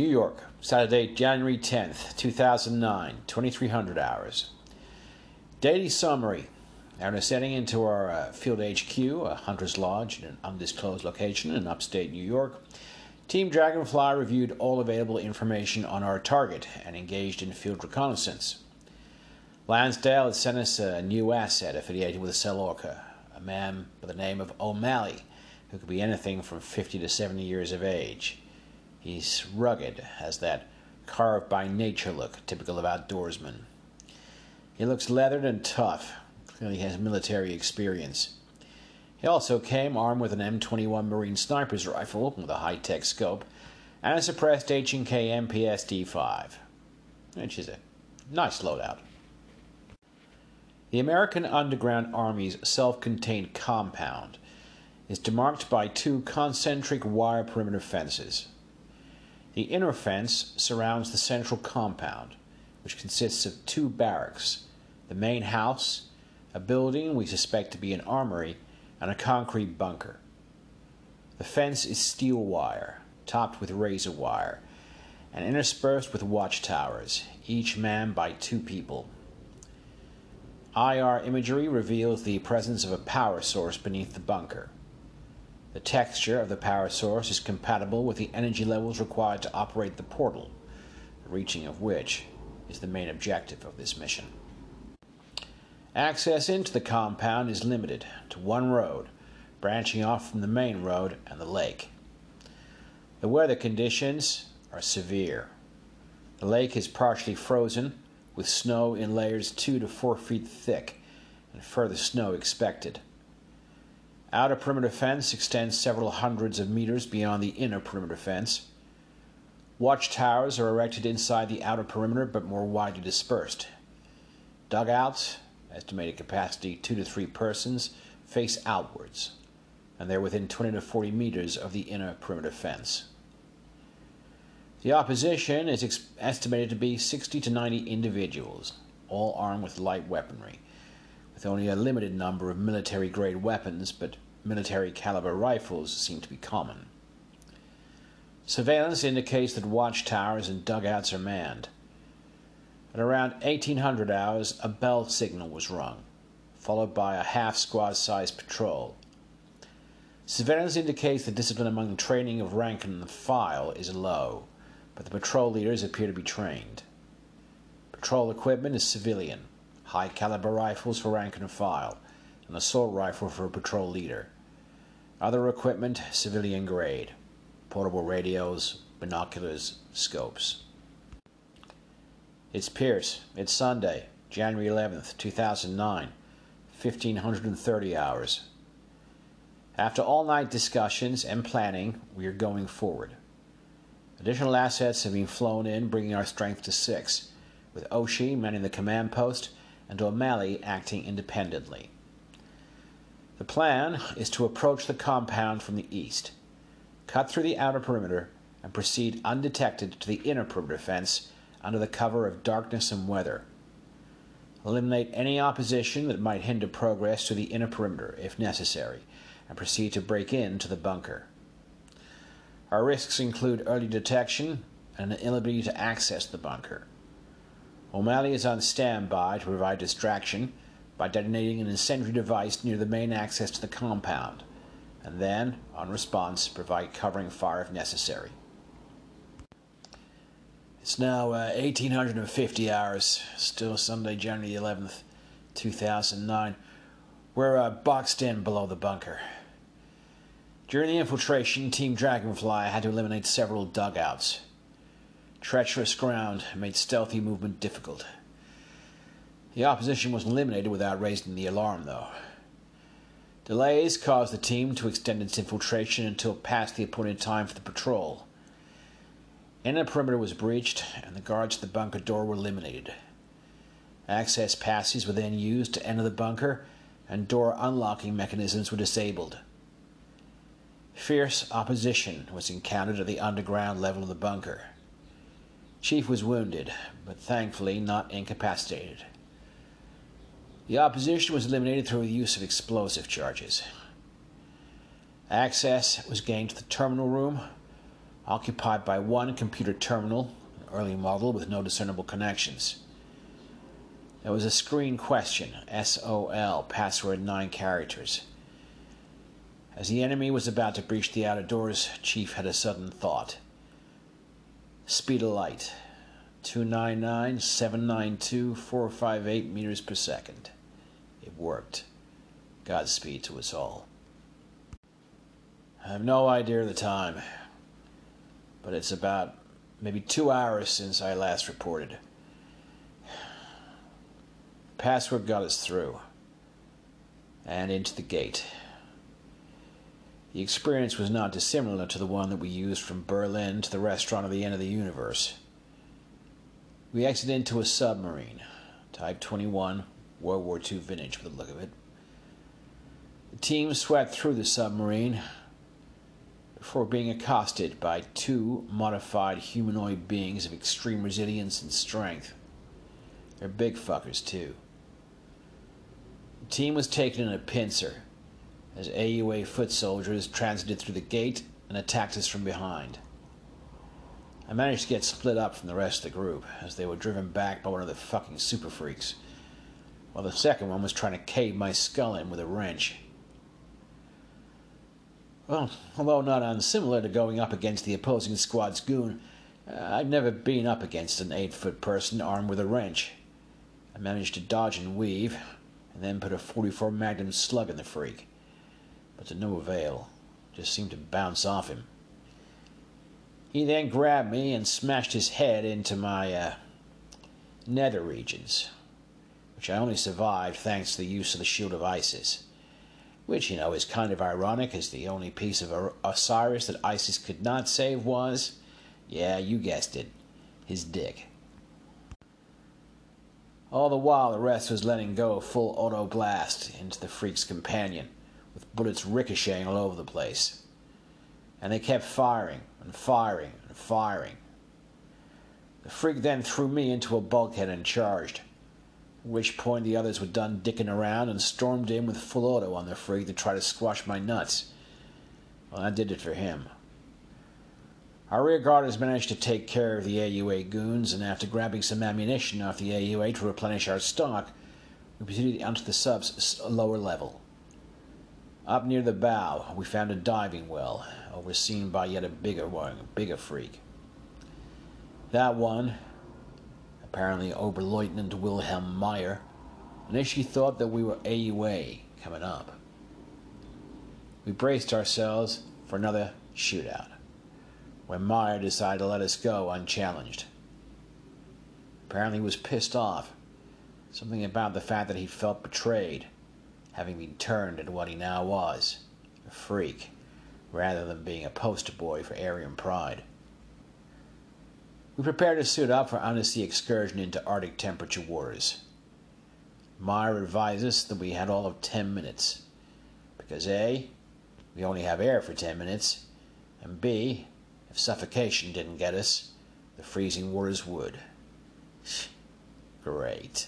New York, Saturday, January 10th, 2009, 2300 hours. Daily summary. After setting into our uh, field HQ, a hunter's lodge in an undisclosed location in upstate New York, Team Dragonfly reviewed all available information on our target and engaged in field reconnaissance. Lansdale had sent us a new asset affiliated with Selorca, a man by the name of O'Malley, who could be anything from 50 to 70 years of age. He's rugged, has that carved by nature look typical of outdoorsmen. He looks leathered and tough, clearly has military experience. He also came armed with an M21 Marine sniper's rifle with a high-tech scope and a suppressed H&K MPS D5, which is a nice loadout. The American Underground Army's self-contained compound is demarked by two concentric wire perimeter fences. The inner fence surrounds the central compound, which consists of two barracks, the main house, a building we suspect to be an armory, and a concrete bunker. The fence is steel wire, topped with razor wire, and interspersed with watchtowers, each manned by two people. IR imagery reveals the presence of a power source beneath the bunker. The texture of the power source is compatible with the energy levels required to operate the portal, the reaching of which is the main objective of this mission. Access into the compound is limited to one road, branching off from the main road and the lake. The weather conditions are severe. The lake is partially frozen, with snow in layers two to four feet thick, and further snow expected. Outer perimeter fence extends several hundreds of meters beyond the inner perimeter fence. Watchtowers are erected inside the outer perimeter but more widely dispersed. Dugouts, estimated capacity two to three persons, face outwards, and they're within 20 to 40 meters of the inner perimeter fence. The opposition is ex- estimated to be 60 to 90 individuals, all armed with light weaponry with only a limited number of military grade weapons, but military caliber rifles seem to be common. Surveillance indicates that watchtowers and dugouts are manned. At around 1800 hours, a bell signal was rung, followed by a half squad sized patrol. Surveillance indicates the discipline among the training of rank and file is low, but the patrol leaders appear to be trained. Patrol equipment is civilian high caliber rifles for rank and file, an assault rifle for a patrol leader. Other equipment, civilian grade, portable radios, binoculars, scopes. It's Pierce. It's Sunday, January 11th, 2009, 1530 hours. After all night discussions and planning, we are going forward. Additional assets have been flown in, bringing our strength to six, with Oshi manning the command post and O'Malley acting independently. The plan is to approach the compound from the east, cut through the outer perimeter, and proceed undetected to the inner perimeter fence under the cover of darkness and weather. Eliminate any opposition that might hinder progress to the inner perimeter if necessary, and proceed to break into the bunker. Our risks include early detection and an inability to access the bunker. O'Malley is on standby to provide distraction by detonating an incendiary device near the main access to the compound, and then, on response, provide covering fire if necessary. It's now uh, 1850 hours, still Sunday, January 11th, 2009. We're uh, boxed in below the bunker. During the infiltration, Team Dragonfly had to eliminate several dugouts. Treacherous ground made stealthy movement difficult. The opposition was eliminated without raising the alarm, though. Delays caused the team to extend its infiltration until past the appointed time for the patrol. Inner perimeter was breached, and the guards at the bunker door were eliminated. Access passes were then used to enter the bunker, and door unlocking mechanisms were disabled. Fierce opposition was encountered at the underground level of the bunker. Chief was wounded, but thankfully not incapacitated. The opposition was eliminated through the use of explosive charges. Access was gained to the terminal room, occupied by one computer terminal, an early model with no discernible connections. There was a screen question SOL, password nine characters. As the enemy was about to breach the outer doors, Chief had a sudden thought. Speed of light 299, 792, 458 meters per second. It worked. Godspeed to us all. I have no idea of the time, but it's about maybe two hours since I last reported. Password got us through and into the gate. The experience was not dissimilar to the one that we used from Berlin to the restaurant at the end of the universe. We exited into a submarine, Type 21, World War II vintage for the look of it. The team swept through the submarine before being accosted by two modified humanoid beings of extreme resilience and strength. They're big fuckers, too. The team was taken in a pincer as AUA foot soldiers transited through the gate and attacked us from behind. I managed to get split up from the rest of the group as they were driven back by one of the fucking super freaks, while the second one was trying to cave my skull in with a wrench. Well, although not unsimilar to going up against the opposing squad's goon, uh, I've never been up against an eight foot person armed with a wrench. I managed to dodge and weave, and then put a 44 Magnum slug in the freak but to no avail. Just seemed to bounce off him. He then grabbed me and smashed his head into my uh, nether regions, which I only survived thanks to the use of the Shield of Isis. Which, you know, is kind of ironic, as the only piece of Osiris that Isis could not save was, yeah, you guessed it, his dick. All the while, the rest was letting go a full auto blast into the freak's companion with bullets ricocheting all over the place. And they kept firing and firing and firing. The freak then threw me into a bulkhead and charged, at which point the others were done dicking around and stormed in with full auto on the freak to try to squash my nuts. Well, I did it for him. Our rear guarders managed to take care of the AUA goons, and after grabbing some ammunition off the AUA to replenish our stock, we proceeded onto the sub's lower level. Up near the bow, we found a diving well, overseen by yet a bigger one, a bigger freak. That one, apparently Oberleutnant Wilhelm Meyer, initially thought that we were AUA coming up. We braced ourselves for another shootout, when Meyer decided to let us go unchallenged. Apparently, he was pissed off. Something about the fact that he felt betrayed having been turned into what he now was a freak, rather than being a poster boy for Aryan pride. We prepared to suit up for undersea excursion into Arctic temperature waters. Meyer advised us that we had all of ten minutes, because A, we only have air for ten minutes, and B, if suffocation didn't get us, the freezing waters would. Great.